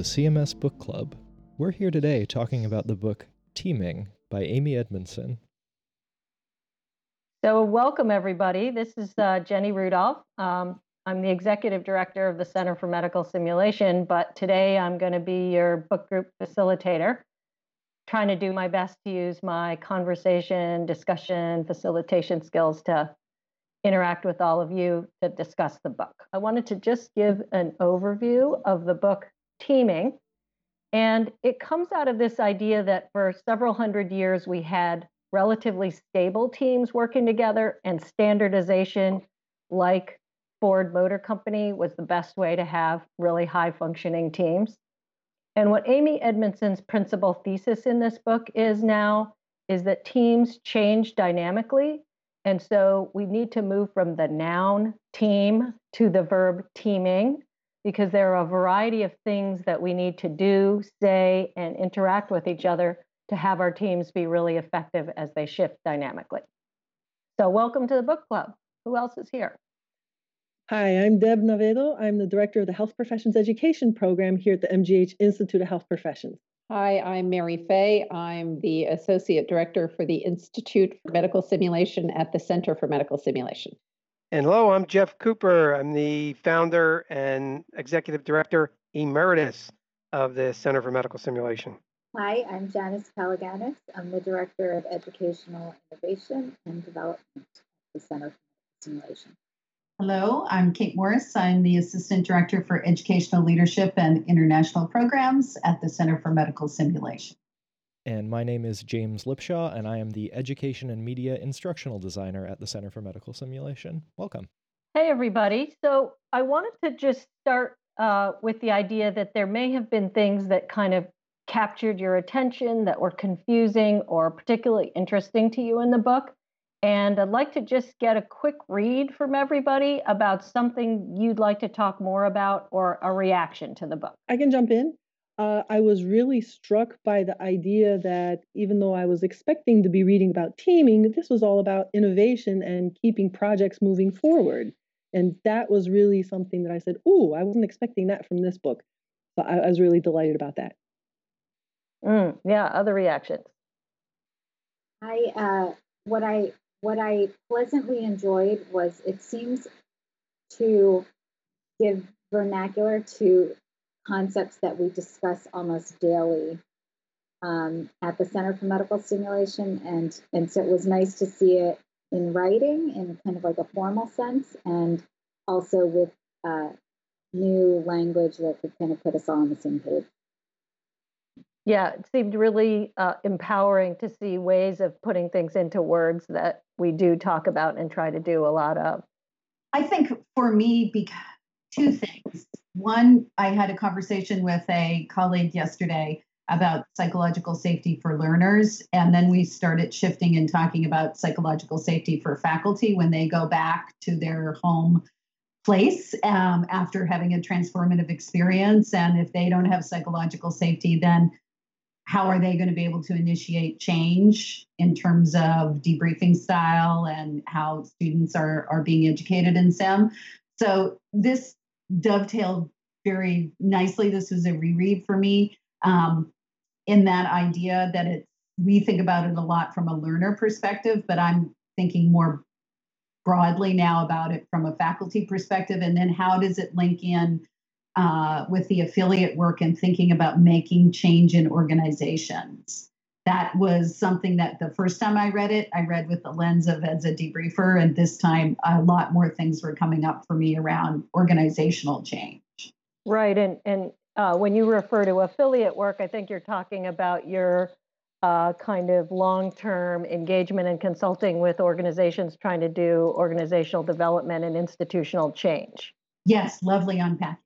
The CMS Book Club. We're here today talking about the book Teaming by Amy Edmondson. So, welcome everybody. This is uh, Jenny Rudolph. Um, I'm the executive director of the Center for Medical Simulation, but today I'm going to be your book group facilitator, trying to do my best to use my conversation, discussion, facilitation skills to interact with all of you to discuss the book. I wanted to just give an overview of the book Teaming. And it comes out of this idea that for several hundred years we had relatively stable teams working together and standardization like Ford Motor Company was the best way to have really high functioning teams. And what Amy Edmondson's principal thesis in this book is now is that teams change dynamically. And so we need to move from the noun team to the verb teaming because there are a variety of things that we need to do, say, and interact with each other to have our teams be really effective as they shift dynamically. So, welcome to the book club. Who else is here? Hi, I'm Deb Navedo. I'm the director of the Health Professions Education Program here at the MGH Institute of Health Professions. Hi, I'm Mary Fay. I'm the associate director for the Institute for Medical Simulation at the Center for Medical Simulation. And hello, I'm Jeff Cooper. I'm the founder and executive director emeritus of the Center for Medical Simulation. Hi, I'm Janice Palaganas. I'm the Director of Educational Innovation and Development at the Center for Medical Simulation. Hello, I'm Kate Morse. I'm the Assistant Director for Educational Leadership and International Programs at the Center for Medical Simulation. And my name is James Lipshaw, and I am the Education and Media Instructional Designer at the Center for Medical Simulation. Welcome. Hey, everybody. So I wanted to just start uh, with the idea that there may have been things that kind of captured your attention that were confusing or particularly interesting to you in the book. And I'd like to just get a quick read from everybody about something you'd like to talk more about or a reaction to the book. I can jump in. Uh, I was really struck by the idea that even though I was expecting to be reading about teaming, this was all about innovation and keeping projects moving forward. And that was really something that I said, Ooh, I wasn't expecting that from this book. So I, I was really delighted about that. Mm, yeah, other reactions. I uh, what I what I pleasantly enjoyed was it seems to give vernacular to concepts that we discuss almost daily um, at the Center for Medical Simulation, and and so it was nice to see it in writing in kind of like a formal sense, and also with uh, new language that could kind of put us all on the same page. Yeah, it seemed really uh, empowering to see ways of putting things into words that we do talk about and try to do a lot of. I think for me, because two things. One, I had a conversation with a colleague yesterday about psychological safety for learners. And then we started shifting and talking about psychological safety for faculty when they go back to their home place um, after having a transformative experience. And if they don't have psychological safety, then how are they going to be able to initiate change in terms of debriefing style and how students are, are being educated in SIM? So this dovetailed very nicely. This was a reread for me um, in that idea that it we think about it a lot from a learner perspective, but I'm thinking more broadly now about it from a faculty perspective. And then how does it link in uh, with the affiliate work and thinking about making change in organizations. That was something that the first time I read it, I read with the lens of as a debriefer, and this time a lot more things were coming up for me around organizational change. Right, and and uh, when you refer to affiliate work, I think you're talking about your uh, kind of long-term engagement and consulting with organizations trying to do organizational development and institutional change. Yes, lovely unpacking.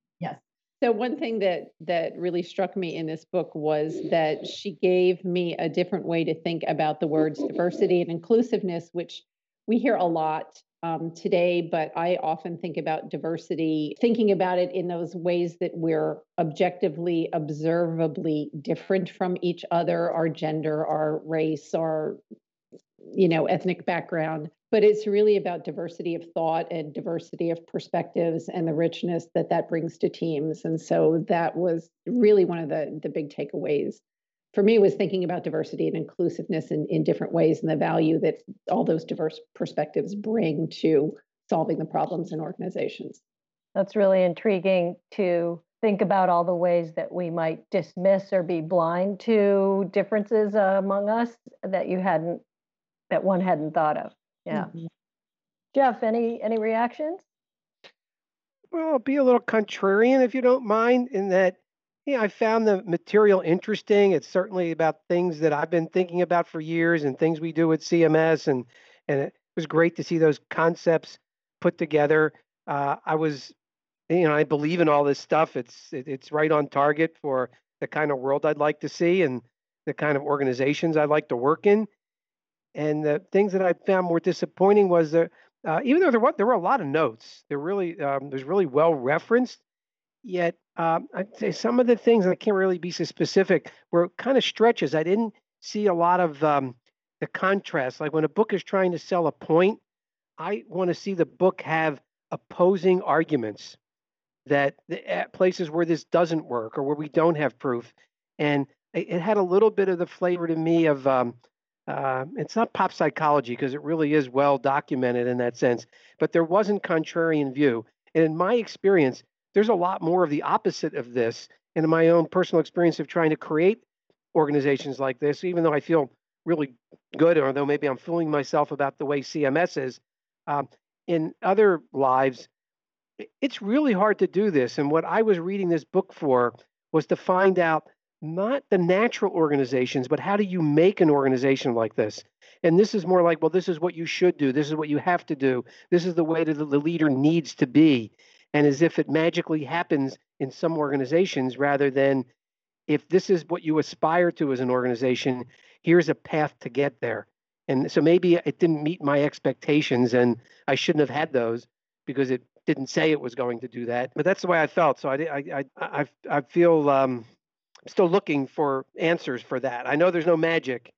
So one thing that that really struck me in this book was that she gave me a different way to think about the words diversity and inclusiveness, which we hear a lot um, today, but I often think about diversity, thinking about it in those ways that we're objectively, observably different from each other, our gender, our race, our you know ethnic background but it's really about diversity of thought and diversity of perspectives and the richness that that brings to teams and so that was really one of the the big takeaways for me was thinking about diversity and inclusiveness in, in different ways and the value that all those diverse perspectives bring to solving the problems in organizations That's really intriguing to think about all the ways that we might dismiss or be blind to differences among us that you hadn't, that one hadn't thought of. Yeah. Mhm. Jeff, any any reactions? Well, I'll be a little contrarian if you don't mind, in that, yeah, I found the material interesting. It's certainly about things that I've been thinking about for years and things we do at CMS, and and it was great to see those concepts put together. Uh, I was, you know, I believe in all this stuff. It's it, it's right on target for the kind of world I'd like to see and the kind of organizations I'd like to work in. And the things that I found more disappointing was that uh, even though there were there were a lot of notes, there really um, there's really well referenced. Yet um, I'd say some of the things I can't really be so specific were kind of stretches. I didn't see a lot of um, the contrast. Like when a book is trying to sell a point, I want to see the book have opposing arguments that at places where this doesn't work or where we don't have proof. And it, it had a little bit of the flavor to me of um, uh, it's not pop psychology because it really is well documented in that sense, but there wasn't contrarian view. And in my experience, there's a lot more of the opposite of this. And in my own personal experience of trying to create organizations like this, even though I feel really good, or though maybe I'm fooling myself about the way CMS is, um, in other lives, it's really hard to do this. And what I was reading this book for was to find out not the natural organizations, but how do you make an organization like this? And this is more like, well, this is what you should do. This is what you have to do. This is the way that the leader needs to be. And as if it magically happens in some organizations rather than if this is what you aspire to as an organization, here's a path to get there. And so maybe it didn't meet my expectations and I shouldn't have had those because it didn't say it was going to do that. But that's the way I felt. So I, I, I, I, I feel um, I'm still looking for answers for that. I know there's no magic,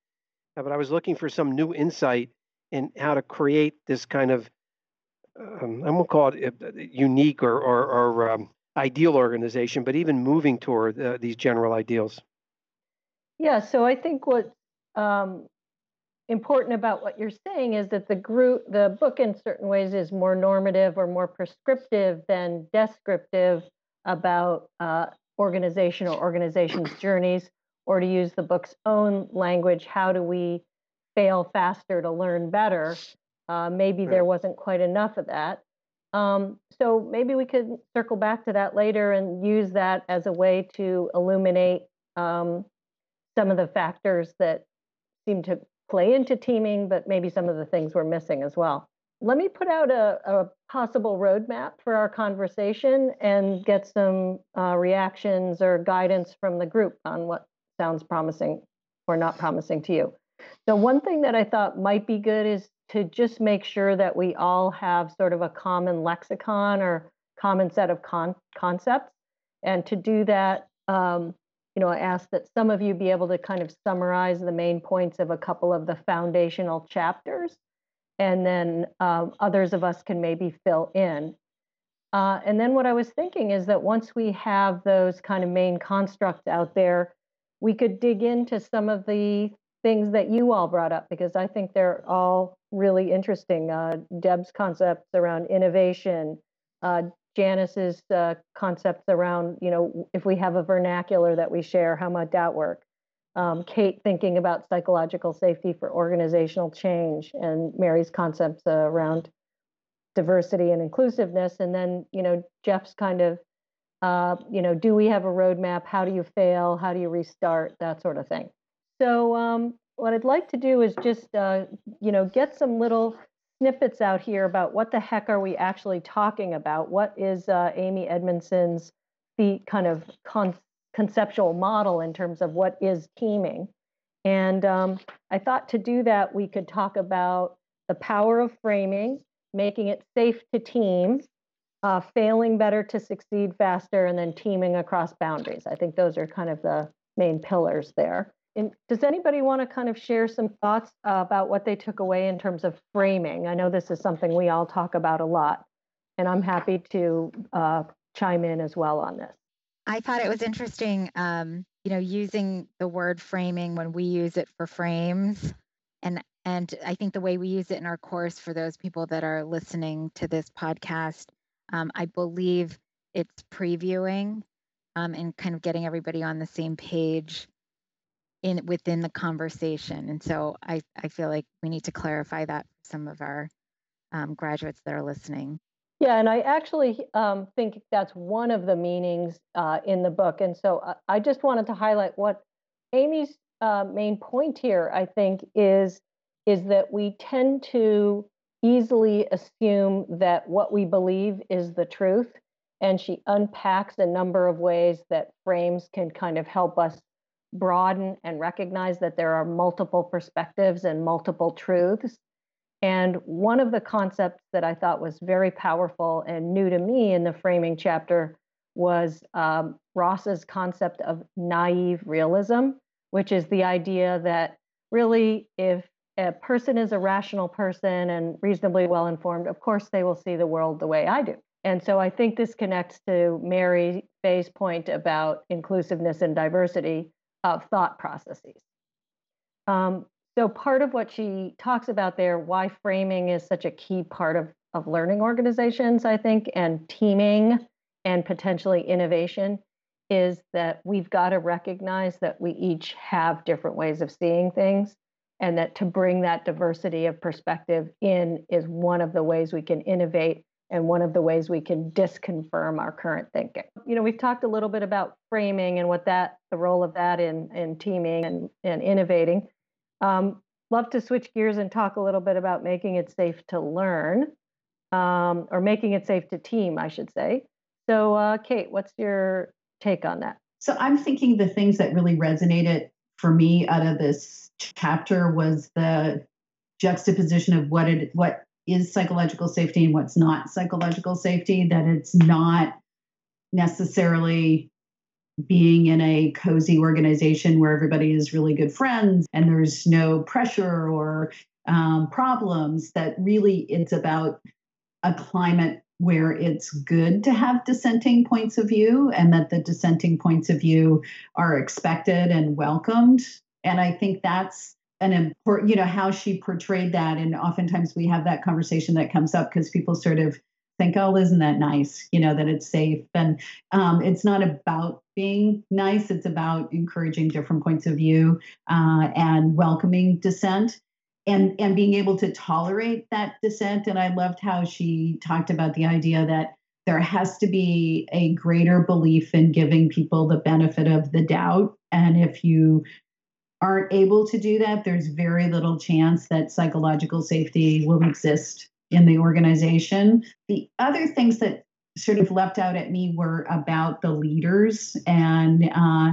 uh, but I was looking for some new insight in how to create this kind of, um, I won't call it uh, unique or, or, or um, ideal organization, but even moving toward uh, these general ideals. Yeah, so I think what's um, important about what you're saying is that the group, the book in certain ways is more normative or more prescriptive than descriptive about uh, organization or organization's journeys, or to use the book's own language, how do we fail faster to learn better? Uh, maybe Right. there wasn't quite enough of that. Um, so maybe we could circle back to that later and use that as a way to illuminate um, some of the factors that seem to play into teaming, but maybe some of the things we're missing as well. Let me put out a, a possible roadmap for our conversation and get some uh, reactions or guidance from the group on what sounds promising or not promising to you. So, one thing that I thought might be good is to just make sure that we all have sort of a common lexicon or common set of con- concepts. And to do that, um, you know, I asked that some of you be able to kind of summarize the main points of a couple of the foundational chapters, and then um, others of us can maybe fill in. Uh, and then what I was thinking is that once we have those kind of main constructs out there, we could dig into some of the things that you all brought up because I think they're all really interesting. Uh, Deb's concepts around innovation, uh, Janice's uh, concepts around, you know, if we have a vernacular that we share, how might that work? Um, Kate thinking about psychological safety for organizational change, and Mary's concepts uh, around diversity and inclusiveness, and then you know Jeff's kind of, uh, you know, do we have a roadmap? How do you fail? How do you restart? That sort of thing. So um, what I'd like to do is just, uh, you know, get some little snippets out here about what the heck are we actually talking about? What is uh, Amy Edmondson's the kind of con- conceptual model in terms of what is teaming? And um, I thought to do that, we could talk about the power of framing, making it safe to team, uh, failing better to succeed faster, and then teaming across boundaries. I think those are kind of the main pillars there. in, does anybody want to kind of share some thoughts uh, about what they took away in terms of framing? I know this is something we all talk about a lot, and I'm happy to uh, chime in as well on this. I thought it was interesting, um, you know, using the word framing when we use it for frames, and and I think the way we use it in our course for those people that are listening to this podcast, um, I believe it's previewing um, and kind of getting everybody on the same page in within the conversation. And so I, I feel like we need to clarify that for some of our um, graduates that are listening. Yeah, and I actually um, think that's one of the meanings uh, in the book. And so I, I, just wanted to highlight what Amy's uh, main point here, I think, is is that we tend to easily assume that what we believe is the truth. And she unpacks a number of ways that frames can kind of help us broaden and recognize that there are multiple perspectives and multiple truths. And one of the concepts that I thought was very powerful and new to me in the framing chapter was um, Ross's concept of naive realism, which is the idea that really, if a person is a rational person and reasonably well informed, of course they will see the world the way I do. And so I think this connects to Mary Fay's point about inclusiveness and diversity, of thought processes. Um, so part of what she talks about there, why framing is such a key part of, of learning organizations, I think, and teaming and potentially innovation is that we've got to recognize that we each have different ways of seeing things and that to bring that diversity of perspective in is one of the ways we can innovate and one of the ways we can disconfirm our current thinking. You know, we've talked a little bit about framing and what that, the role of that in, in teaming and, and innovating. Um, love to switch gears and talk a little bit about making it safe to learn um, or making it safe to team, I should say. So, uh, Kate, what's your take on that? So, I'm thinking the things that really resonated for me out of this chapter was the juxtaposition of what it what is psychological safety and what's not psychological safety, that it's not necessarily being in a cozy organization where everybody is really good friends and there's no pressure or um, problems, that really it's about a climate where it's good to have dissenting points of view and that the dissenting points of view are expected and welcomed. And I think that's an important, you know, how she portrayed that. And oftentimes we have that conversation that comes up because people sort of think, oh, isn't that nice? You know, that it's safe. And um, it's not about being nice, it's about encouraging different points of view uh, and welcoming dissent. And, and being able to tolerate that dissent. And I loved how she talked about the idea that there has to be a greater belief in giving people the benefit of the doubt. And if you aren't able to do that, there's very little chance that psychological safety will exist in the organization. The other things that sort of leapt out at me were about the leaders and uh,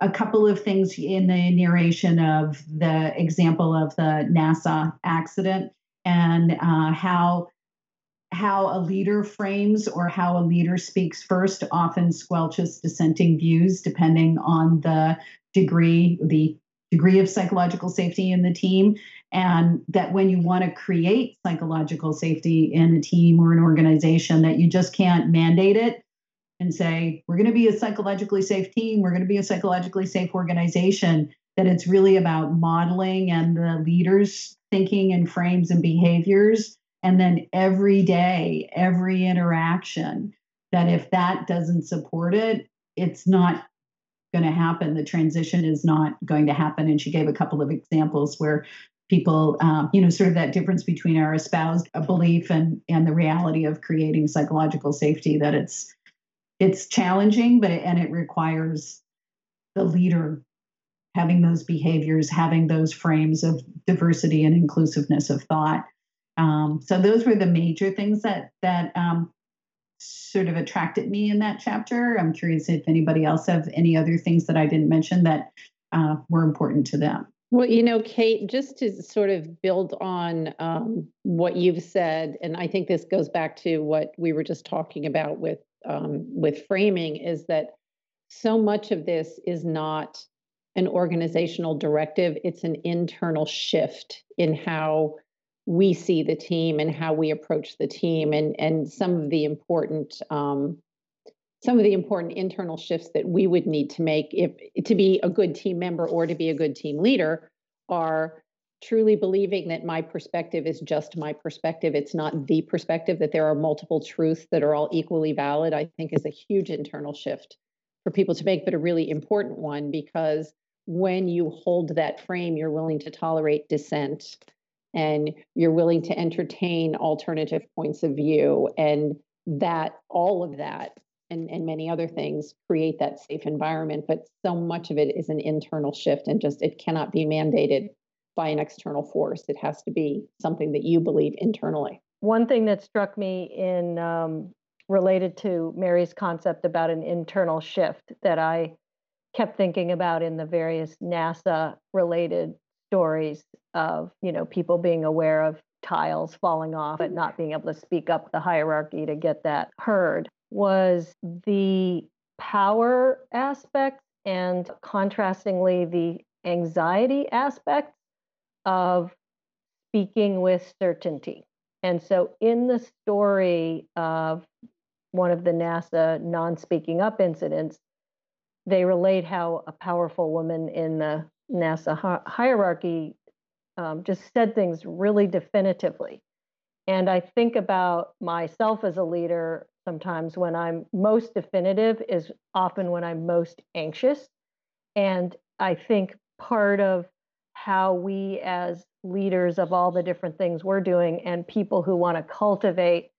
a couple of things in the narration of the example of the NASA accident and uh, how how a leader frames or how a leader speaks first often squelches dissenting views depending on the degree the degree of psychological safety in the team and that when you want to create psychological safety in a team or an organization that you just can't mandate it and say we're going to be a psychologically safe team we're going to be a psychologically safe organization that it's really about modeling and the leaders thinking and frames and behaviors and then every day every interaction that if that doesn't support it it's not going to happen. The transition is not going to happen. And she gave a couple of examples where people, um, you know, sort of that difference between our espoused belief and and the reality of creating psychological safety. That it's it's challenging, but and it requires the leader having those behaviors, having those frames of diversity and inclusiveness of thought. Um, so those were the major things that that um, sort of attracted me in that chapter. I'm curious if anybody else have any other things that I didn't mention that uh, were important to them. Well, you know, Kate, just to sort of build on um, what you've said, and I think this goes back to what we were just talking about with um, with framing, is that so much of this is not an organizational directive, it's an internal shift in how we see the team and how we approach the team and and some of the important um, some of the important internal shifts that we would need to make if to be a good team member or to be a good team leader are truly believing that my perspective is just my perspective. It's not the perspective that there are multiple truths that are all equally valid i think is a huge internal shift for people to make but a really important one because when you hold that frame you're willing to tolerate dissent and you're willing to entertain alternative points of view. And that all of that and, and many other things create that safe environment but so much of it is an internal shift and just it cannot be mandated by an external force. It has to be something that you believe internally. One thing that struck me in um, related to mary's concept about an internal shift that i kept thinking about in the various nasa related stories of you know people being aware of tiles falling off and not being able to speak up the hierarchy to get that heard was the power aspect and contrastingly the anxiety aspect of speaking with certainty. And so in the story of one of the NASA non speaking up incidents, they relate how a powerful woman in the NASA hi- hierarchy um, just said things really definitively. And I think about myself as a leader sometimes when I'm most definitive is often when I'm most anxious. And I think part of how we, as leaders of all the different things we're doing, and people who want to cultivate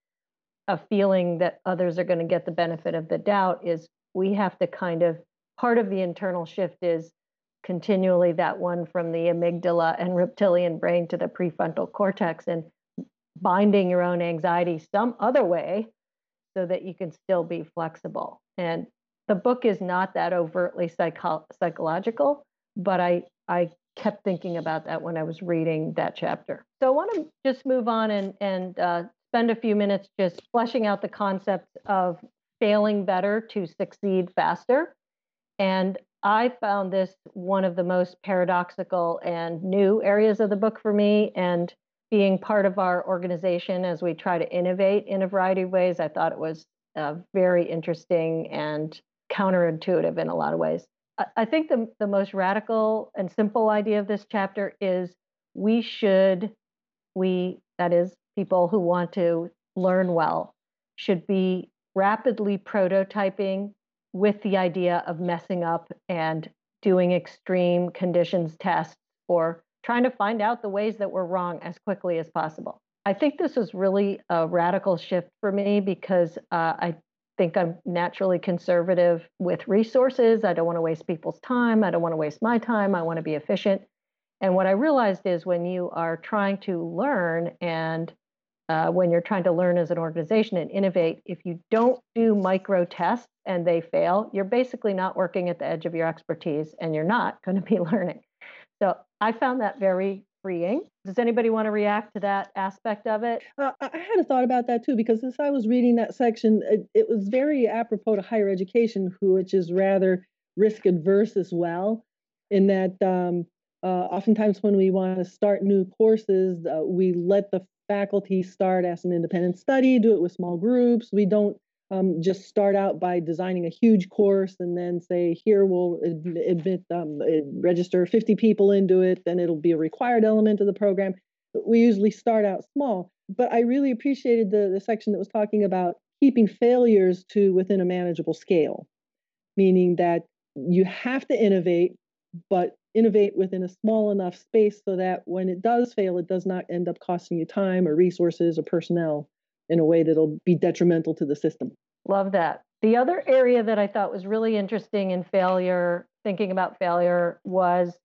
a feeling that others are going to get the benefit of the doubt, is we have to kind of part of the internal shift is continually that one from the amygdala and reptilian brain to the prefrontal cortex and binding your own anxiety some other way so that you can still be flexible. And the book is not that overtly psycho- psychological, but I, I kept thinking about that when I was reading that chapter. So I want to just move on and, and uh, spend a few minutes just fleshing out the concept of failing better to succeed faster. And I found this one of the most paradoxical and new areas of the book for me. And being part of our organization as we try to innovate in a variety of ways, I thought it was uh, very interesting and counterintuitive in a lot of ways. I, I think the, the most radical and simple idea of this chapter is we should, we, that is, people who want to learn well, should be rapidly prototyping with the idea of messing up and doing extreme conditions tests or trying to find out the ways that we're wrong as quickly as possible. I think this was really a radical shift for me because uh, I think I'm naturally conservative with resources. I don't want to waste people's time. I don't want to waste my time. I want to be efficient. And what I realized is when you are trying to learn and uh, when you're trying to learn as an organization and innovate, if you don't do micro tests and they fail, you're basically not working at the edge of your expertise and you're not going to be learning. So I found that very freeing. Does anybody want to react to that aspect of it? Uh, I had a thought about that too, because as I was reading that section, it, it was very apropos to higher education, which is rather risk adverse as well, in that um, uh, oftentimes when we want to start new courses, uh, we let the faculty start as an independent study, do it with small groups. We don't um, just start out by designing a huge course and then say, here we'll admit, um, register 50 people into it, then it'll be a required element of the program. We usually start out small. But I really appreciated the, the section that was talking about keeping failures to within a manageable scale, meaning that you have to innovate, but innovate within a small enough space so that when it does fail, it does not end up costing you time or resources or personnel in a way that'll be detrimental to the system. Love that. The other area that I thought was really interesting in failure, thinking about failure, was,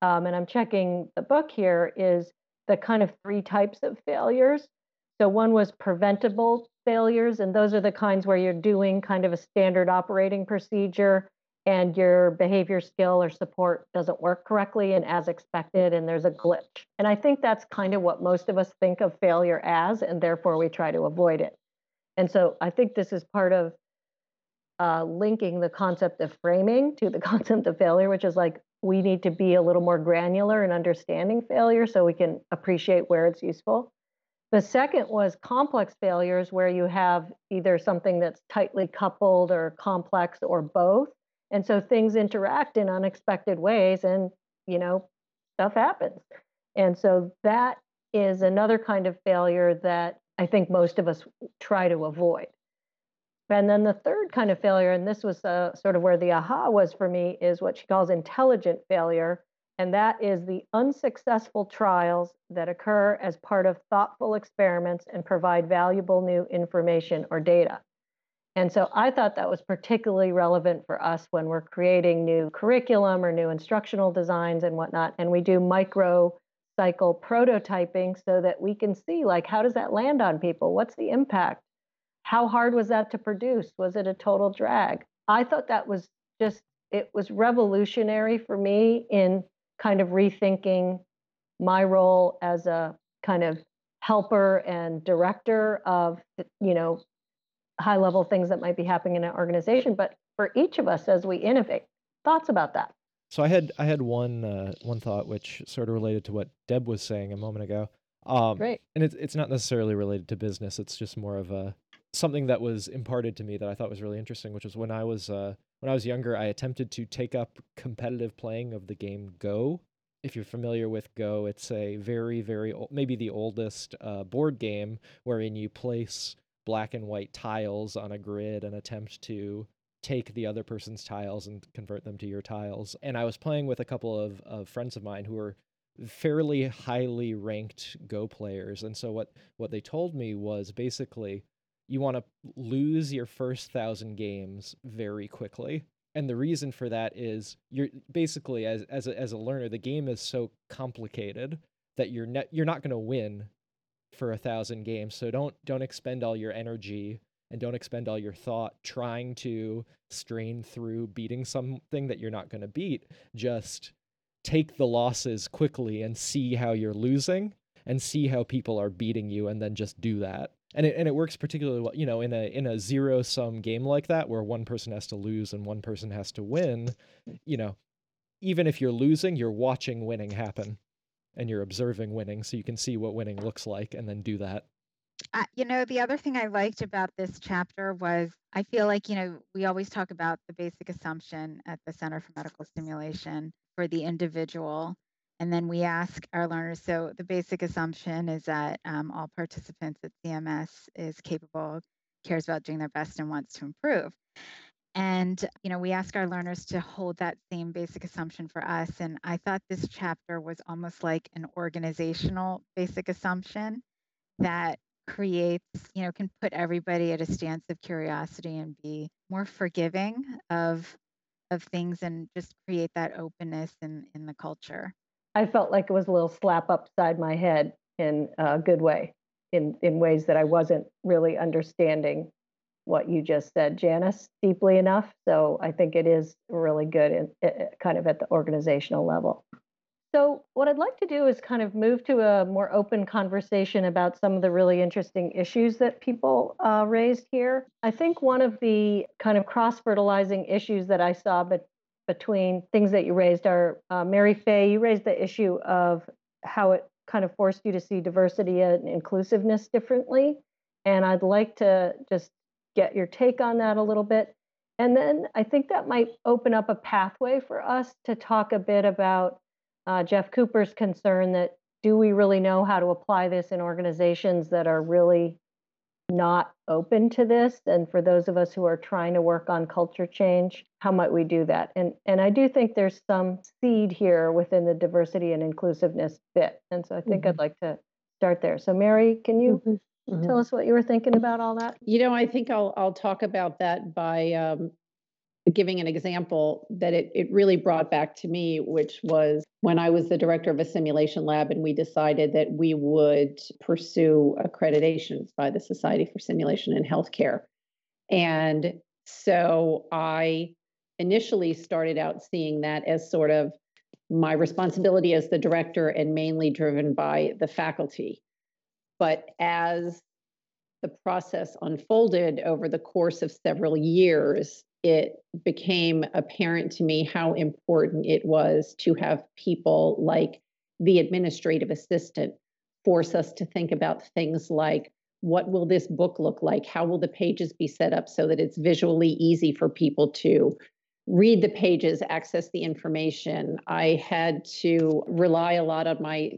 um, and I'm checking the book here, is the kind of three types of failures. So one was preventable failures, and those are the kinds where you're doing kind of a standard operating procedure and your behavior skill or support doesn't work correctly and as expected and there's a glitch. And I think that's kind of what most of us think of failure as and therefore we try to avoid it. And so I think this is part of uh, linking the concept of framing to the concept of failure, which is like we need to be a little more granular in understanding failure so we can appreciate where it's useful. The second was complex failures, where you have either something that's tightly coupled or complex or both. And so things interact in unexpected ways and, you know, stuff happens. And so that is another kind of failure that I think most of us try to avoid. And then the third kind of failure, and this was uh, sort of where the aha was for me, is what she calls intelligent failure. And that is the unsuccessful trials that occur as part of thoughtful experiments and provide valuable new information or data. And so I thought that was particularly relevant for us when we're creating new curriculum or new instructional designs and whatnot. And we do micro cycle prototyping so that we can see like how does that land on people? What's the impact? How hard was that to produce? Was it a total drag? I thought that was just it was revolutionary for me in kind of rethinking my role as a kind of helper and director of you know high level things that might be happening in an organization but for each of us as we innovate thoughts about that? So i had i had one uh, one thought which sort of related to what deb was saying a moment ago. Um Great. and it's it's not necessarily related to business. It's just more of a something that was imparted to me that i thought was really interesting which was when i was uh when i was younger i attempted to take up competitive playing of the game go. If you're familiar with Go, it's a very, very old, maybe the oldest uh, board game wherein you place black and white tiles on a grid and attempt to take the other person's tiles and convert them to your tiles. And I was playing with a couple of, of friends of mine who were fairly highly ranked Go players. And so what what they told me was basically you want to lose your first thousand games very quickly and the reason for that is you're basically as as a, as a learner the game is so complicated that you're ne- you're not going to win for a thousand games. So don't don't expend all your energy and don't expend all your thought trying to strain through beating something that you're not going to beat. Just take the losses quickly and see how you're losing and see how people are beating you and then just do that. And it and it works particularly well you know in a in a zero sum game like that where one person has to lose and one person has to win you know even if you're losing you're watching winning happen and you're observing winning so you can see what winning looks like and then do that uh, you know the other thing i liked about this chapter was i feel like you know we always talk about the basic assumption at the center for medical stimulation for the individual and then we ask our learners, so the basic assumption is that um, all participants at CMS is capable, cares about doing their best, and wants to improve. And, you know, we ask our learners to hold that same basic assumption for us. And I thought this chapter was almost like an organizational basic assumption that creates, you know, can put everybody at a stance of curiosity and be more forgiving of of things and just create that openness in in the culture. I felt like it was a little slap upside my head in a good way, in in ways that I wasn't really understanding what you just said, Janice, deeply enough. So I think it is really good, in, kind of at the organizational level. So what I'd like to do is kind of move to a more open conversation about some of the really interesting issues that people uh, raised here. I think one of the kind of cross-fertilizing issues that I saw, but between things that you raised are uh, Mary Fay, you raised the issue of how it kind of forced you to see diversity and inclusiveness differently. And I'd like to just get your take on that a little bit. And then I think that might open up a pathway for us to talk a bit about uh, Jeff Cooper's concern that do we really know how to apply this in organizations that are really not open to this and for those of us who are trying to work on culture change how might we do that and and i do think there's some seed here within the diversity and inclusiveness bit and so i think mm-hmm. i'd like to start there so mary can you mm-hmm. Mm-hmm. tell us what you were thinking about all that you know i think i'll i'll talk about that by um, giving an example that it, it really brought back to me, which was when I was the director of a simulation lab and we decided that we would pursue accreditations by the Society for Simulation in Healthcare. And so I initially started out seeing that as sort of my responsibility as the director and mainly driven by the faculty. But as the process unfolded over the course of several years, it became apparent to me how important it was to have people like the administrative assistant force us to think about things like what will this book look like? How will the pages be set up so that it's visually easy for people to read the pages, access the information. I had to rely a lot on my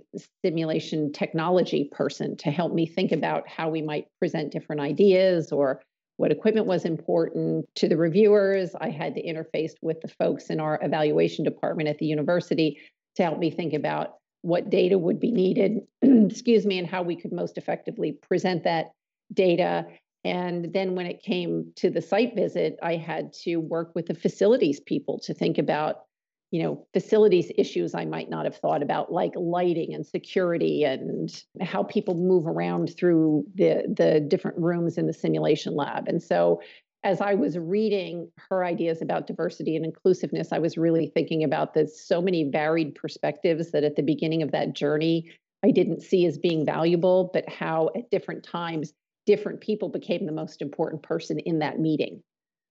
simulation technology person to help me think about how we might present different ideas or what equipment was important to the reviewers. I had to interface with the folks in our evaluation department at the university to help me think about what data would be needed, excuse me, and how we could most effectively present that data and then when it came to the site visit, I had to work with the facilities people to think about, you know, facilities issues I might not have thought about, like lighting and security and how people move around through the the different rooms in the simulation lab. And so as I was reading her ideas about diversity and inclusiveness, I was really thinking about the so many varied perspectives that at the beginning of that journey I didn't see as being valuable, but how at different times different people became the most important person in that meeting.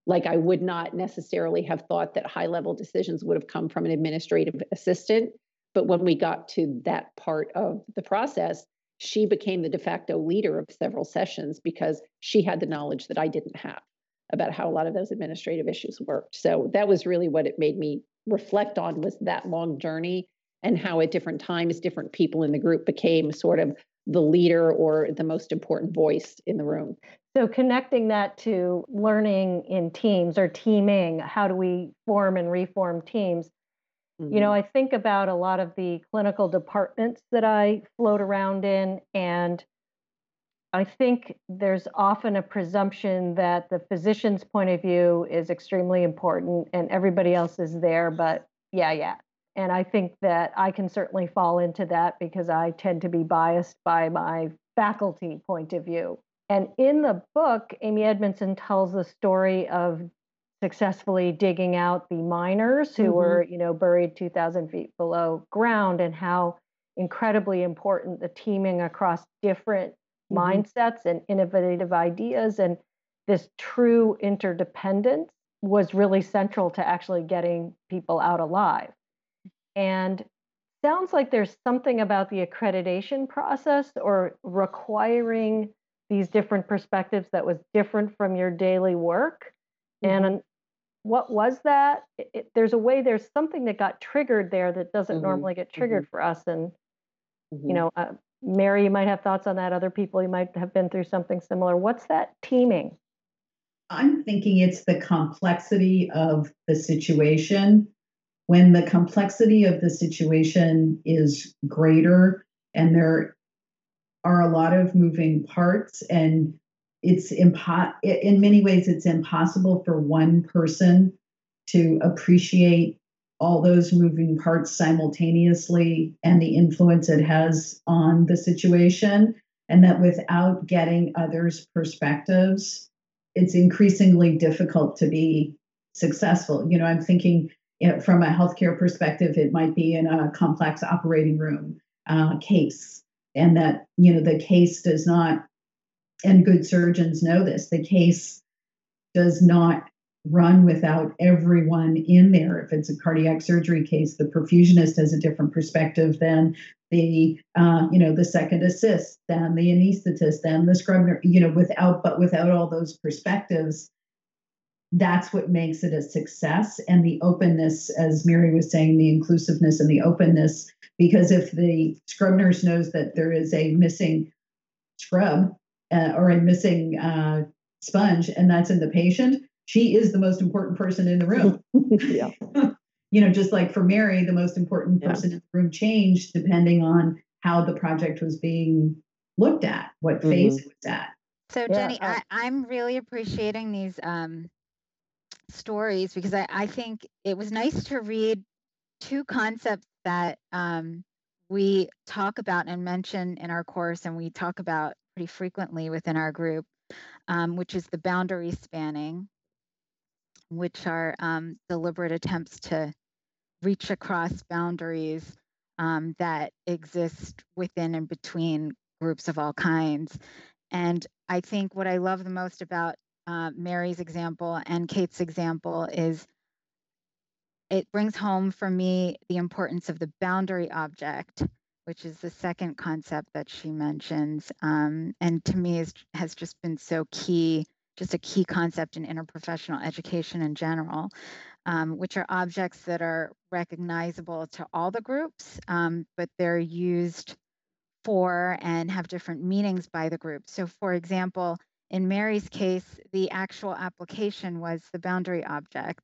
Like I would not necessarily have thought that high level decisions would have come from an administrative assistant. But when we got to that part of the process, she became the de facto leader of several sessions because she had the knowledge that I didn't have about how a lot of those administrative issues worked. So that was really what it made me reflect on was that long journey and how at different times different people in the group became sort of the leader or the most important voice in the room. So, connecting that to learning in teams or teaming, how do we form and reform teams? Mm-hmm. You know, mm-hmm. I think about a lot of the clinical departments that I float around in, and I think there's often a presumption that the physician's point of view is extremely important and everybody else is there, but yeah, yeah, and I think that I can certainly fall into that because I tend to be biased by my faculty point of view. And in the book, Amy Edmondson tells the story of successfully digging out the miners who mm-hmm. were, you know, buried 2,000 feet below ground and how incredibly important the teaming across different mm-hmm. mindsets and innovative ideas and this true interdependence was really central to actually getting people out alive. And sounds like there's something about the accreditation process or requiring these different perspectives that was different from your daily work. Mm-hmm. And what was that? It, it, there's a way, there's something that got triggered there that doesn't mm-hmm. normally get triggered mm-hmm. for us. And, you mm-hmm. know, uh, Mary, you might have thoughts on that. Other people, you might have been through something similar. What's that teaming? I'm thinking it's the complexity of the situation when the complexity of the situation is greater and there are a lot of moving parts and it's impo- in many ways it's impossible for one person to appreciate all those moving parts simultaneously and the influence it has on the situation. And that without getting others perspectives it's increasingly difficult to be successful. You know i'm thinking from a healthcare perspective, it might be in a complex operating room uh, case, and that you know the case does not, and good surgeons know this, the case does not run without everyone in there. If it's a cardiac surgery case, the perfusionist has a different perspective than the uh, you know the second assist, than the anesthetist, than the scrub. You know, without but without all those perspectives, that's what makes it a success and the openness as mary was saying the inclusiveness and the openness because if the scrub nurse knows that there is a missing scrub uh, or a missing uh, sponge and that's in the patient she is the most important person in the room yeah you know just like for mary the most important person yeah. in the room changed depending on how the project was being looked at what mm-hmm. phase it was at so Jenny, yeah. I, am really appreciating these um, stories because I, I think it was nice to read two concepts that um, we talk about and mention in our course and we talk about pretty frequently within our group, um, which is the boundary spanning, which are um, deliberate attempts to reach across boundaries um, that exist within and between groups of all kinds. And I think what I love the most about uh, Mary's example and Kate's example is it brings home for me the importance of the boundary object, which is the second concept that she mentions. Um, and to me is, has just been so key, just a key concept in interprofessional education in general, um, which are objects that are recognizable to all the groups, um, but they're used for and have different meanings by the group. So, for example, in Mary's case, the actual application was the boundary object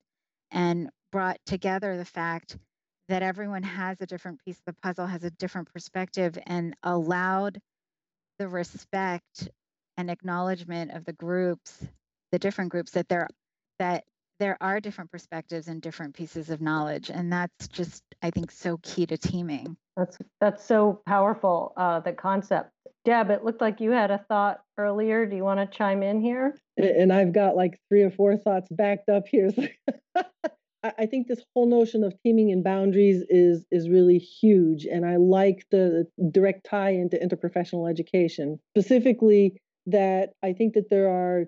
and brought together the fact that everyone has a different piece of the puzzle, has a different perspective, and allowed the respect and acknowledgement of the groups, the different groups that there that there are different perspectives and different pieces of knowledge. And that's just, I think, so key to teaming. That's that's so powerful, uh, the concept. Deb, it looked like you had a thought earlier. Do you want to chime in here? And I've got like three or four thoughts backed up here. I think this whole notion of teaming and boundaries is is really huge, and I like the direct tie into interprofessional education. Specifically, that I think that there are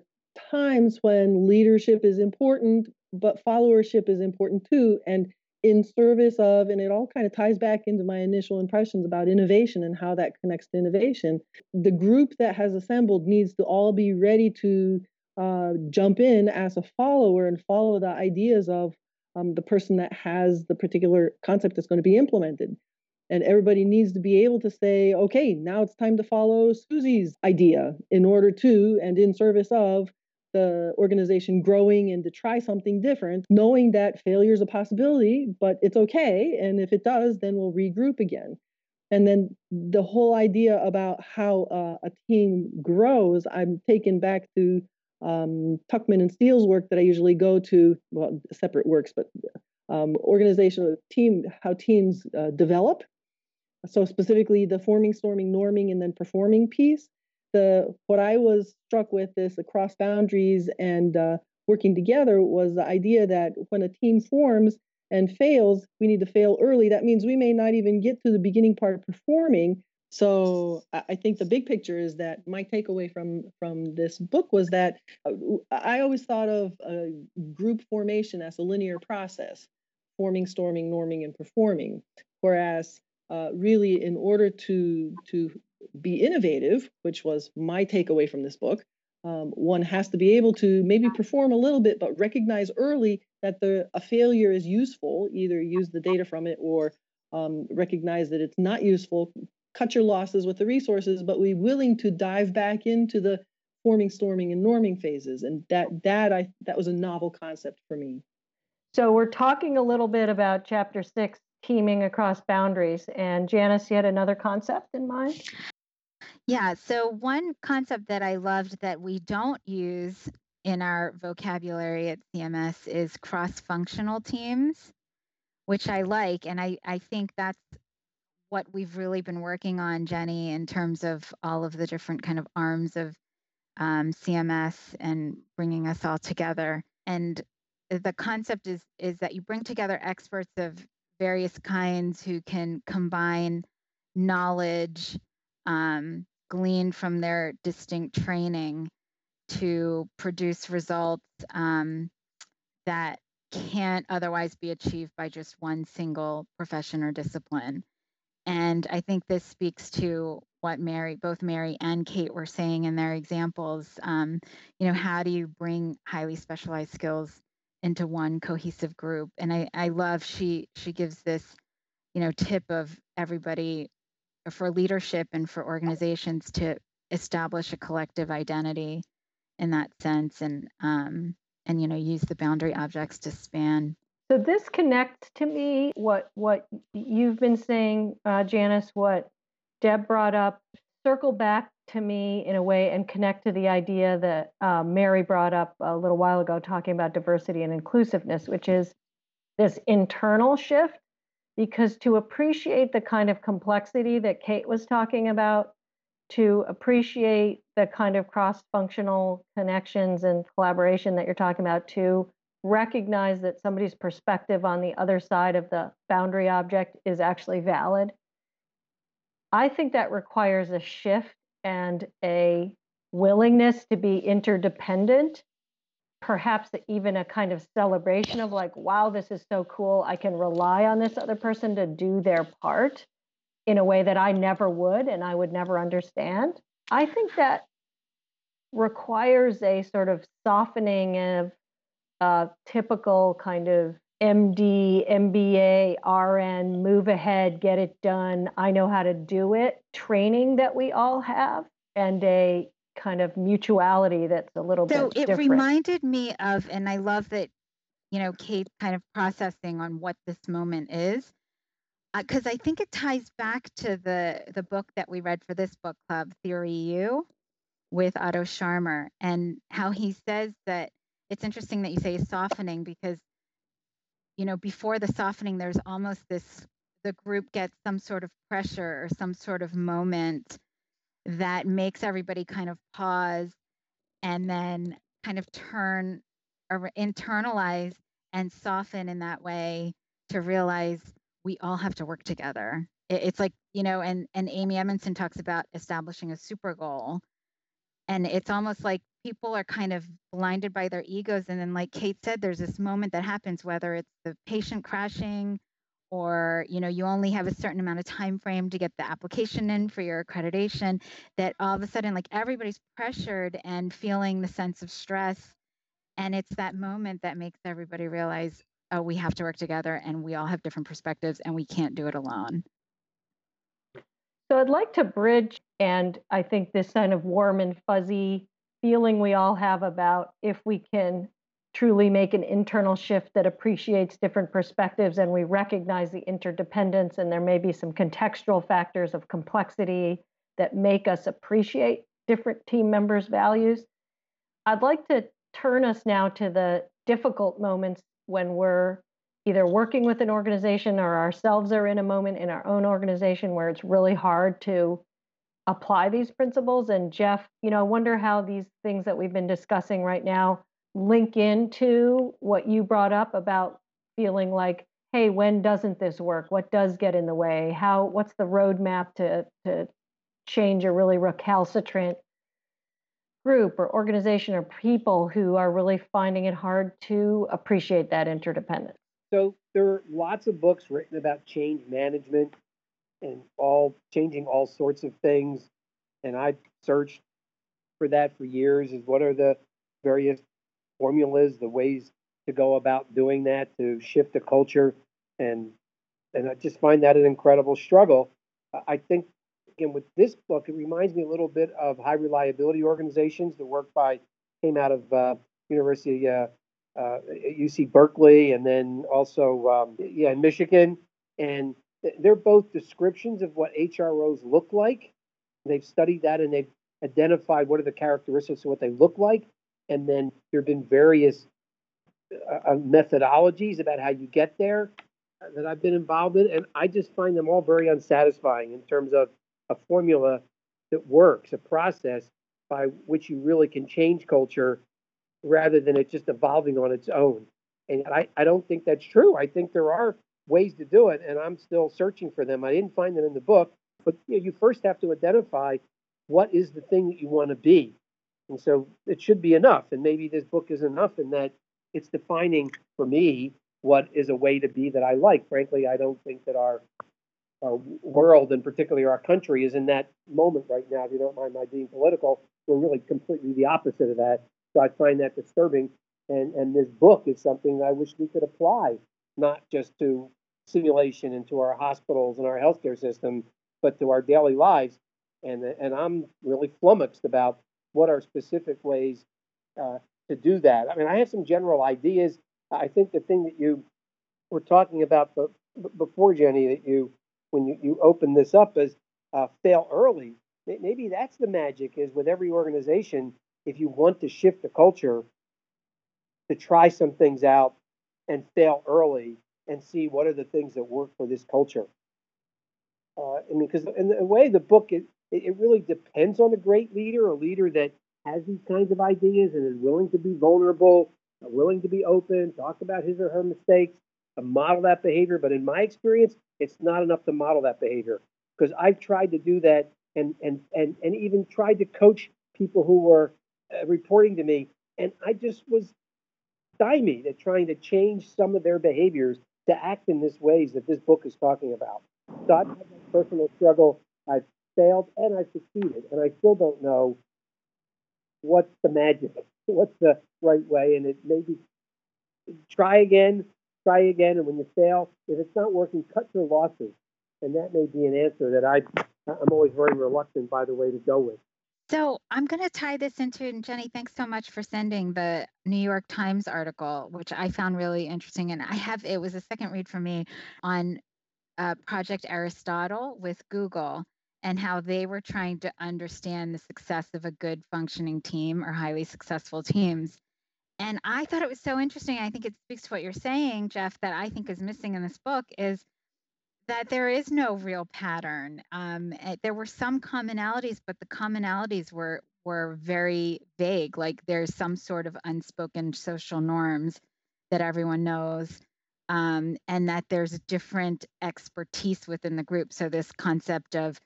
times when leadership is important, but followership is important too, and in service of, and it all kind of ties back into my initial impressions about innovation and how that connects to innovation. The group that has assembled needs to all be ready to uh, jump in as a follower and follow the ideas of um, the person that has the particular concept that's going to be implemented. And everybody needs to be able to say, okay, now it's time to follow Susie's idea in order to and in service of the organization growing and to try something different, knowing that failure is a possibility, but it's okay. And if it does, then we'll regroup again. And then the whole idea about how uh, a team grows, I'm taken back to um, Tuckman and Steele's work that I usually go to, well, separate works, but um, organizational team, how teams uh, develop. So specifically the forming, storming, norming, and then performing piece the what I was struck with this across boundaries and uh, working together was the idea that when a team forms and fails, we need to fail early. That means we may not even get to the beginning part of performing. So I think the big picture is that my takeaway from from this book was that uh, I always thought of a group formation as a linear process, forming, storming, norming, and performing. Whereas uh, really, in order to to be innovative, which was my takeaway from this book. Um, one has to be able to maybe perform a little bit, but recognize early that the a failure is useful. Either use the data from it or um, recognize that it's not useful. Cut your losses with the resources, but be willing to dive back into the forming, storming, and norming phases. And that that I that was a novel concept for me. So we're talking a little bit about chapter six teaming across boundaries. And Janice, you had another concept in mind? Yeah, so one concept that I loved that we don't use in our vocabulary at CMS is cross functional teams, which I like. And I, I think that's what we've really been working on, Jenny, in terms of all of the different kind of arms of um, CMS and bringing us all together. And the concept is is that you bring together experts of various kinds who can combine knowledge um, gleaned from their distinct training to produce results um, that can't otherwise be achieved by just one single profession or discipline. And I think this speaks to what Mary, both Mary and Kate were saying in their examples. Um, you know, how do you bring highly specialized skills into one cohesive group. And I, I love she she gives this, you know, tip of everybody for leadership and for organizations to establish a collective identity in that sense and um and you know use the boundary objects to span so this connects to me what what you've been saying uh, janice what deb brought up circle back to me in a way and connect to the idea that uh, Mary brought up a little while ago, talking about diversity and inclusiveness, which is this internal shift. Because to appreciate the kind of complexity that Kate was talking about, to appreciate the kind of cross functional connections and collaboration that you're talking about, to recognize that somebody's perspective on the other side of the boundary object is actually valid. I think that requires a shift and a willingness to be interdependent perhaps even a kind of celebration of like, wow, this is so cool. I can rely on this other person to do their part in a way that I never would and I would never understand. I think that requires a sort of softening of uh, typical kind of MD, MBA, RN, move ahead, get it done, I know how to do it training that we all have, and a kind of mutuality that's a little so bit it different. reminded me of and i love that you know kate kind of processing on what this moment is uh, because i think it ties back to the the book that we read for this book club theory u with otto scharmer and how he says that it's interesting that you say softening because you know before the softening there's almost this the group gets some sort of pressure or some sort of moment that makes everybody kind of pause and then kind of turn or internalize and soften in that way to realize we all have to work together. it's like, you know, and and Amy Edmondson talks about establishing a super goal. And it's almost like people are kind of blinded by their egos. And then, like Kate said, there's this moment that happens, whether it's the patient crashing or you know you only have a certain amount of time frame to get the application in for your accreditation that all of a sudden like everybody's pressured and feeling the sense of stress and it's that moment that makes everybody realize oh we have to work together and we all have different perspectives and we can't do it alone so i'd like to bridge and i think this kind of warm and fuzzy feeling we all have about if we can truly make an internal shift that appreciates different perspectives and we recognize the interdependence and there may be some contextual factors of complexity that make us appreciate different team members values i'd like to turn us now to the difficult moments when we're either working with an organization or ourselves are in a moment in our own organization where it's really hard to apply these principles. And jeff you know i wonder how these things that we've been discussing right now link into what you brought up about feeling like hey when doesn't this work? What does get in the way? How what's the roadmap to to change a really recalcitrant group or organization or people who are really finding it hard to appreciate that interdependence? So there are lots of books written about change management and all changing all sorts of things and i searched for that for years is what are the various formulas, the ways to go about doing that to shift the culture, and and I just find that an incredible struggle. I think again with this book, it reminds me a little bit of high reliability organizations. The work by came out of uh, University uh, uh, UC Berkeley, and then also um, yeah in Michigan, and they're both descriptions of what HROs look like. They've studied that and they've identified what are the characteristics of what they look like, and then there have been various uh, uh, methodologies about how you get there that I've been involved in, and I just find them all very unsatisfying in terms of a formula that works, a process by which you really can change culture rather than it just evolving on its own. And I, I don't think that's true. I think there are ways to do it, and I'm still searching for them. I didn't find them in the book, but you, know, you first have to identify what is the thing that you want to be. And so it should be enough. And maybe this book is enough in that it's defining for me what is a way to be that I like. Frankly, I don't think that our our world and particularly our country is in that moment right now. If you don't mind my being political, we're really completely the opposite of that. So I find that disturbing. And and this book is something I wish we could apply, not just to simulation into our hospitals and our healthcare system, but to our daily lives. And and I'm really flummoxed about what are specific ways uh, to do that? I mean, I have some general ideas. I think the thing that you were talking about before, Jenny, that you when you, you open this up is uh, fail early. Maybe that's the magic is with every organization. If you want to shift the culture, to try some things out and fail early and see what are the things that work for this culture. Uh, I mean, because in the way the book it, it really depends on a great leader, a leader that has these kinds of ideas and is willing to be vulnerable, willing to be open, talk about his or her mistakes, model that behavior. But in my experience, it's not enough to model that behavior because I've tried to do that and and and and even tried to coach people who were uh, reporting to me, and I just was stymied at trying to change some of their behaviors to act in these ways that this book is talking about. So I've had that personal struggle. I've failed and I've succeeded, and I still don't know what's the magic, what's the right way, and it maybe try again, try again, and when you fail, if it's not working, cut your losses, and that may be an answer that I I'm always very reluctant, by the way, to go with. So I'm going to tie this into, and Jenny, thanks so much for sending the New York Times article, which I found really interesting. And I have, it was a second read for me on uh, Project Aristotle with Google and how they were trying to understand the success of a good functioning team or highly successful teams. And I thought it was so interesting. I think it speaks to what you're saying, Jeff, that I think is missing in this book is that there is no real pattern. Um, eh, there were some commonalities, but the commonalities were were very vague. Like there's some sort of unspoken social norms that everyone knows, um, and that there's different expertise within the group. So this concept of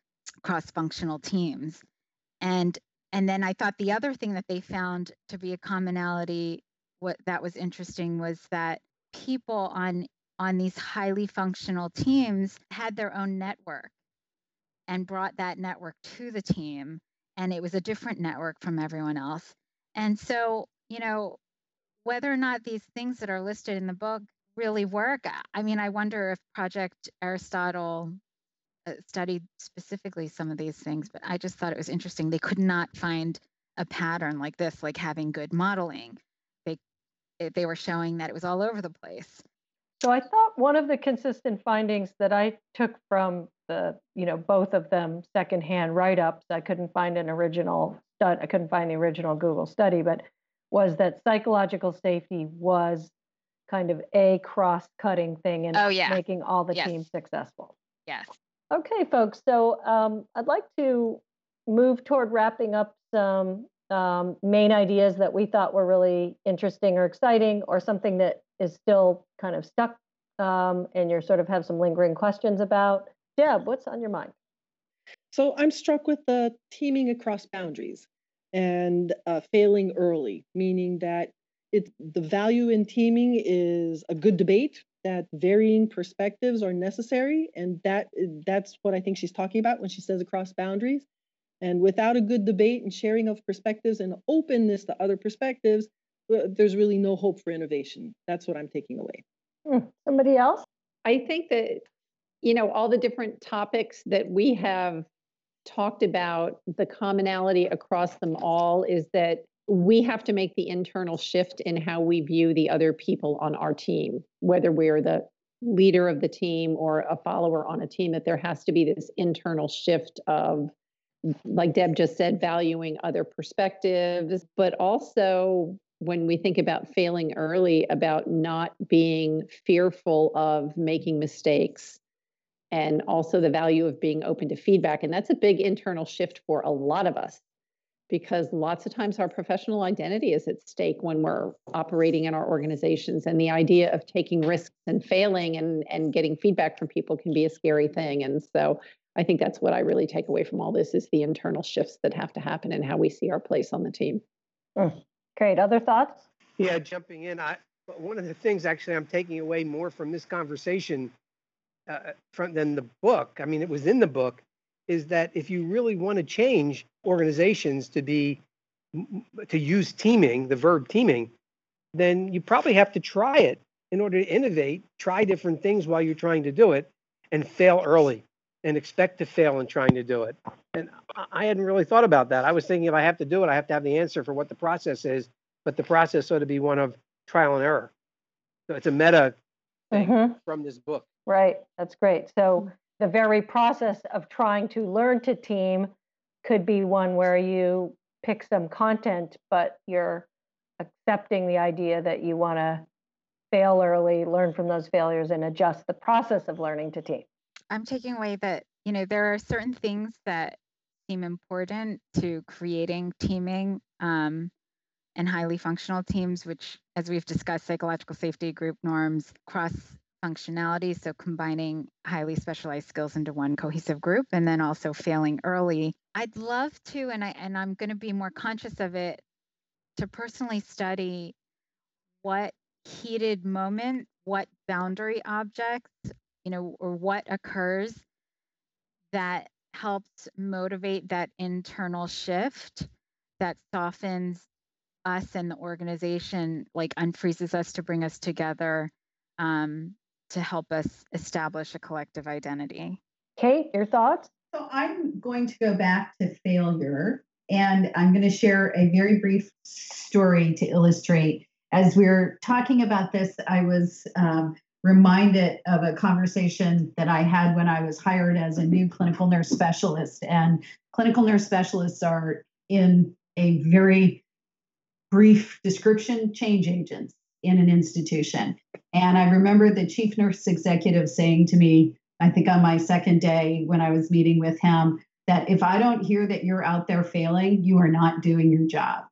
cross-functional teams, and and then I thought the other thing that they found to be a commonality, what that was interesting was that people on on these highly functional teams had their own network and brought that network to the team. And it was a different network from everyone else. And so, you know, whether or not these things that are listed in the book really work, I mean, I wonder if Project Aristotle uh, studied specifically some of these things, but I just thought it was interesting. They could not find a pattern like this, like having good modeling. They they were showing that it was all over the place. So I thought one of the consistent findings that I took from the, you know, both of them secondhand write-ups, I couldn't find an original study, I couldn't find the original Google study, but was that psychological safety was kind of a cross-cutting thing and oh, yeah. making all the yes. teams successful. Yes. Okay, folks. So um, I'd like to move toward wrapping up some um, main ideas that we thought were really interesting or exciting, or something that is still kind of stuck um, and you're sort of have some lingering questions about. Deb, what's on your mind? So I'm struck with the teaming across boundaries and uh, failing early, meaning that it's the value in teaming is a good debate that varying perspectives are necessary and that that's what i think she's talking about when she says across boundaries and without a good debate and sharing of perspectives and openness to other perspectives there's really no hope for innovation. That's what I'm taking away. Hmm. Somebody else? I think that, you know, all the different topics that we have talked about, the commonality across them all is that we have to make the internal shift in how we view the other people on our team, whether we're the leader of the team or a follower on a team, that there has to be this internal shift of, like Deb just said, valuing other perspectives, but also when we think about failing early, about not being fearful of making mistakes and also the value of being open to feedback. And that's a big internal shift for a lot of us because lots of times our professional identity is at stake when we're operating in our organizations. And the idea of taking risks and failing and, and getting feedback from people can be a scary thing. And so I think that's what I really take away from all this is the internal shifts that have to happen and how we see our place on the team. Mm. Great. Other thoughts? Yeah, jumping in, I one of the things actually I'm taking away more from this conversation uh, from than the book. I mean, it was in the book. Is that if you really want to change organizations to be to use teaming, the verb teaming, then you probably have to try it in order to innovate. Try different things while you're trying to do it, and fail early, and expect to fail in trying to do it. And I hadn't really thought about that. I was thinking if I have to do it, I have to have the answer for what the process is, but the process ought to be one of trial and error. So it's a meta thing mm-hmm. from this book. Right. That's great. So the very process of trying to learn to team could be one where you pick some content, but you're accepting the idea that you want to fail early, learn from those failures, and adjust the process of learning to team. I'm taking away that, you know, there are certain things that seem important to creating teaming um, and highly functional teams, which, as we've discussed, psychological safety group norms, cross functionality, so combining highly specialized skills into one cohesive group, and then also failing early. I'd love to, and I and I'm going to be more conscious of it, to personally study what heated moment, what boundary objects, you know, or what occurs that helps motivate that internal shift that softens us and the organization, like unfreezes us to bring us together um, to help us establish a collective identity. Kate, your thoughts? So I'm going to go back to failure and I'm going to share a very brief story to illustrate. As we are talking about this, I was um, reminded of a conversation that I had when I was hired as a new clinical nurse specialist. And clinical nurse specialists are in a very brief description change agents in an institution. And I remember the chief nurse executive saying to me, I think on my second day when I was meeting with him, that if I don't hear that you're out there failing, you are not doing your job.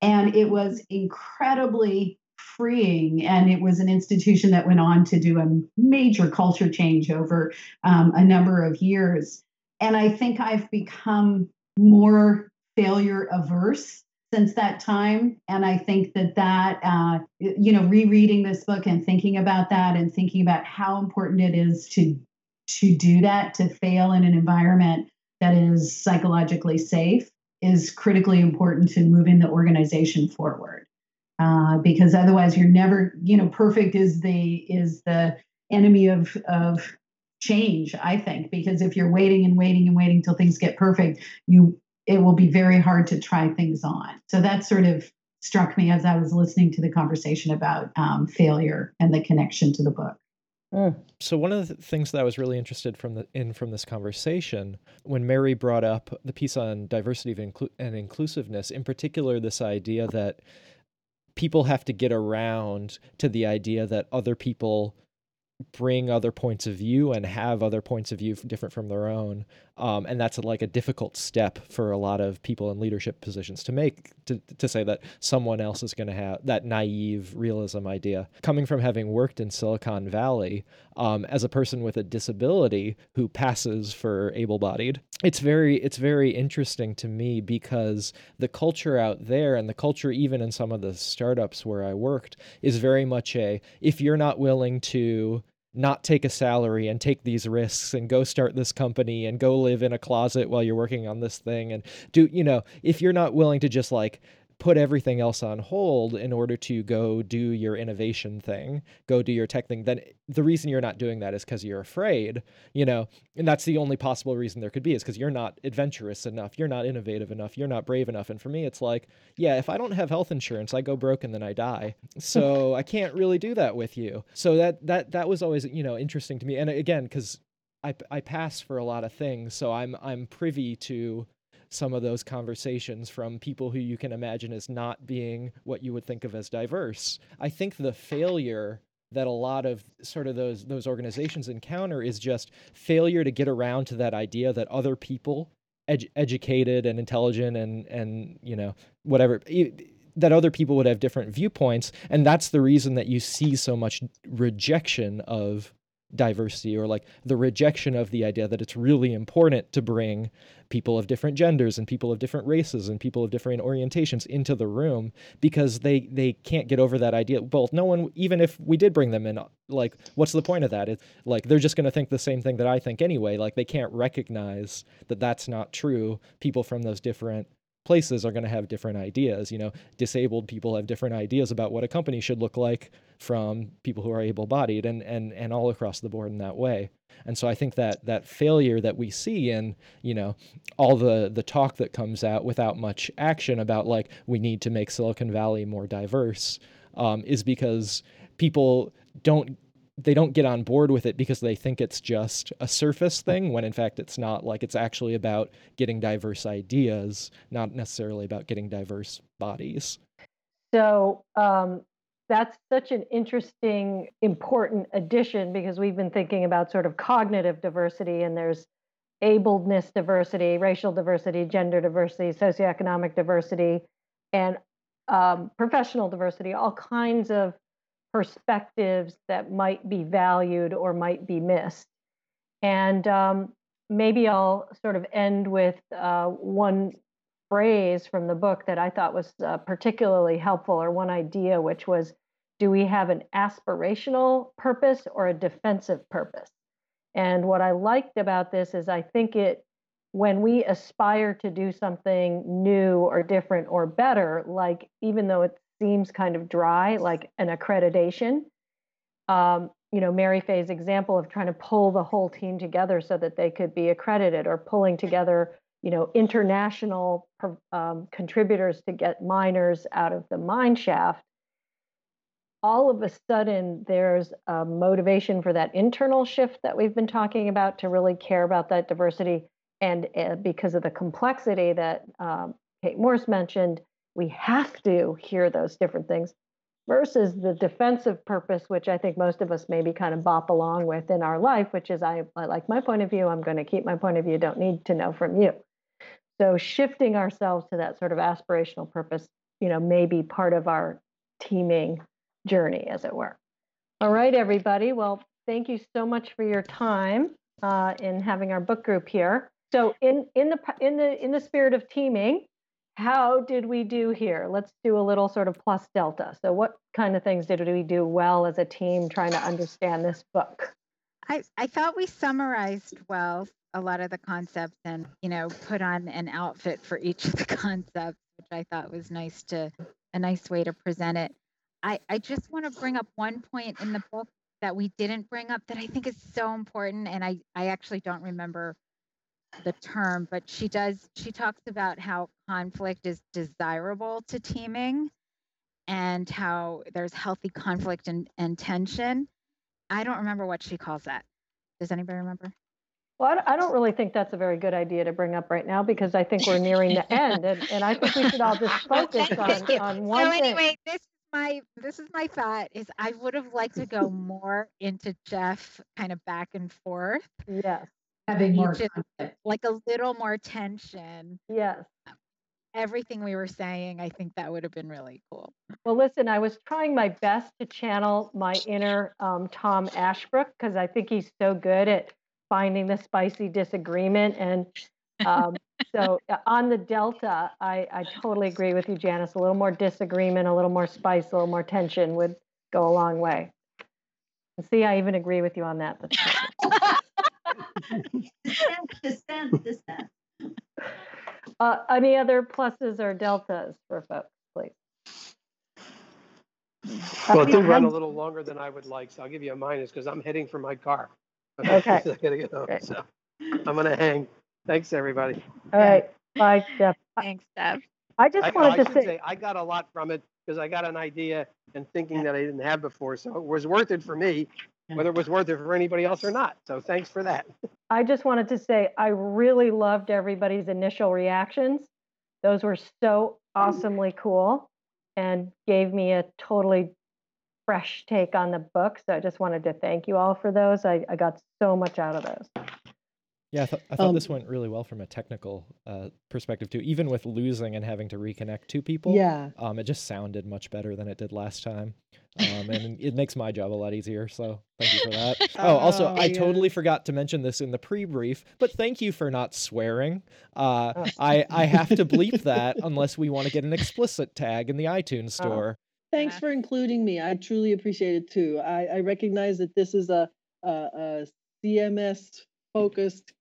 And it was incredibly freeing. And it was an institution that went on to do a major culture change over um, a number of years. And I think I've become more failure averse since that time and i think that that uh, you know rereading this book and thinking about that and thinking about how important it is to to do that to fail in an environment that is psychologically safe is critically important to moving the organization forward uh, because otherwise you're never you know perfect is the is the enemy of of change i think because if you're waiting and waiting and waiting till things get perfect you it will be very hard to try things on. So that sort of struck me as I was listening to the conversation about um, failure and the connection to the book. Mm. So one of the things that I was really interested from the in from this conversation, when Mary brought up the piece on diversity inclu- and inclusiveness, in particular, this idea that people have to get around to the idea that other people bring other points of view and have other points of view different from their own um, and that's like a difficult step for a lot of people in leadership positions to make to, to say that someone else is going to have that naive realism idea. Coming from having worked in silicon valley um, as a person with a disability who passes for able-bodied it's very it's very interesting to me because the culture out there and the culture even in some of the startups where i worked is very much a if you're not willing to not take a salary and take these risks and go start this company and go live in a closet while you're working on this thing and do you know if you're not willing to just like put everything else on hold in order to go do your innovation thing, go do your tech thing, then the reason you're not doing that is because you're afraid, you know, and that's the only possible reason there could be is because you're not adventurous enough, you're not innovative enough, you're not brave enough. And for me, it's like, yeah, if I don't have health insurance, I go broke and then I die. So I can't really do that with you. So that that that was always, you know, interesting to me. And again, because I, I pass for a lot of things, so I'm I'm privy to some of those conversations from people who you can imagine as not being what you would think of as diverse. I think the failure that a lot of sort of those those organizations encounter is just failure to get around to that idea that other people ed- educated and intelligent and and you know whatever that other people would have different viewpoints and that's the reason that you see so much rejection of diversity or like the rejection of the idea that it's really important to bring people of different genders and people of different races and people of different orientations into the room because they they can't get over that idea. Well no one even if we did bring them in like what's the point of that? It's like they're just going to think the same thing that i think anyway. Like they can't recognize that that's not true. People from those different places are going to have different ideas. You know, disabled people have different ideas about what a company should look like from people who are able-bodied, and and and all across the board in that way. And so I think that that failure that we see in you know all the the talk that comes out without much action about like we need to make Silicon Valley more diverse um, is because people don't they don't get on board with it because they think it's just a surface thing when in fact it's not like it's actually about getting diverse ideas not necessarily about getting diverse bodies. So um, that's such an interesting important addition because we've been thinking about sort of cognitive diversity and there's abledness diversity racial diversity gender diversity socioeconomic diversity and um, professional diversity all kinds of perspectives that might be valued or might be missed. And um, maybe I'll sort of end with uh, one phrase from the book that I thought was uh, particularly helpful, or one idea, which was do we have an aspirational purpose or a defensive purpose? And what I liked about this is I think it, when we aspire to do something new or different or better, like even though it seems kind of dry, like an accreditation, um, you know, Mary Fay's example of trying to pull the whole team together so that they could be accredited or pulling together, you know, international um, contributors to get miners out of the mine shaft all of a sudden there's a motivation for that internal shift that we've been talking about to really care about that diversity. And uh, because of the complexity that um, Kate Morse mentioned, we have to hear those different things versus the defensive purpose, which I think most of us maybe kind of bop along with in our life, which is I, I like my point of view, I'm going to keep my point of view, don't need to know from you. So shifting ourselves to that sort of aspirational purpose, you know, may be part of our teaming journey, as it were. All right, everybody. Well, thank you so much for your time uh, in having our book group here. So, in in the in the in the spirit of teaming, how did we do here? Let's do a little sort of plus delta. So, what kind of things did we do well as a team trying to understand this book? I, I thought we summarized well a lot of the concepts and you know put on an outfit for each of the concepts which i thought was nice to a nice way to present it I, I just want to bring up one point in the book that we didn't bring up that I think is so important. And I, I actually don't remember the term, but she does, she talks about how conflict is desirable to teaming and how there's healthy conflict and, and tension. I don't remember what she calls that. Does anybody remember? Well, I don't really think that's a very good idea to bring up right now because I think we're nearing the end, and, and I think we should all just focus on, on one so thing. anyway, this my this is my thought is I would have liked to go more into Jeff kind of back and forth. Yes. Having more Just like a little more tension. Yes. Everything we were saying, I think that would have been really cool. Well, listen, I was trying my best to channel my inner um, Tom Ashbrook because I think he's so good at finding the spicy disagreement and um, so uh, on the delta, I, I totally agree with you, Janice. A little more disagreement, a little more spice, a little more tension would go a long way. See, I even agree with you on that. dissent, dissent, dissent. Uh, any other pluses or deltas for folks, please? Well, it did run a little longer than I would like, so I'll give you a minus because I'm heading for my car. Okay. I gotta get home, so I'm gonna hang. Thanks, everybody. All right. Bye, Jeff. Thanks, Deb. I just I, wanted I to say, say I got a lot from it because I got an idea and thinking that I didn't have before. So it was worth it for me, whether it was worth it for anybody else or not. So thanks for that. I just wanted to say I really loved everybody's initial reactions. Those were so awesomely cool and gave me a totally fresh take on the book. So I just wanted to thank you all for those. I, I got so much out of those. Yeah, I, th- I thought Um, this went really well from a technical uh, perspective too. Even with losing and having to reconnect two people, Yeah. um, it just sounded much better than it did last time, um, and it makes my job a lot easier. So thank you for that. Oh, also, Oh, I totally forgot to mention this in the pre-brief, but thank you for not swearing. Uh, I I have to bleep that unless we want to get an explicit tag in the iTunes store. Thanks for including me. I truly appreciate it too. I, I recognize that this is a, a, a CMS focused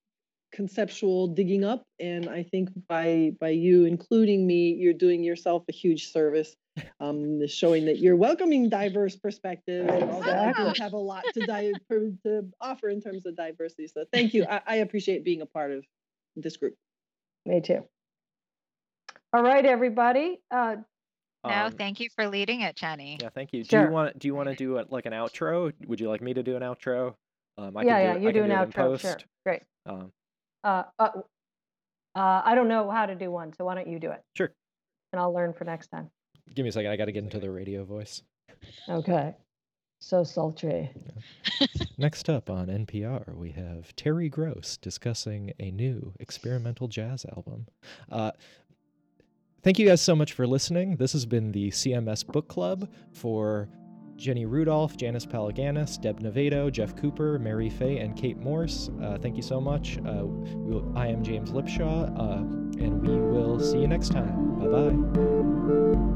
conceptual digging up, and I think by by you including me, you're doing yourself a huge service, um, showing that you're welcoming diverse perspectives. And also, I do have a lot to, di- to offer in terms of diversity. So thank you. I, I appreciate being a part of this group. Me too. All right, everybody. Uh, No, Um, thank you for leading it, Jenny. Yeah, thank you. Do you want do you want to do a, like an outro? Would you like me to do an outro? Um, I yeah, can yeah, do, you I do can an do it in outro. Sure. Great. Um, Uh, uh, uh, I don't know how to do one, so why don't you do it? Sure. And I'll learn for next time. give me a second. I got to get into the radio voice. Okay. So sultry. Next up on NPR, we have Terry Gross discussing a new experimental jazz album. Uh, thank you guys so much for listening. This has been the CMS Book Club for Jenny Rudolph, Janice Palaganas, Deb Navedo, Jeff Cooper, Mary Fay, and Kate Morse. Uh, thank you so much. Uh, we'll, I am James Lipshaw, uh, and we will see you next time. Bye bye.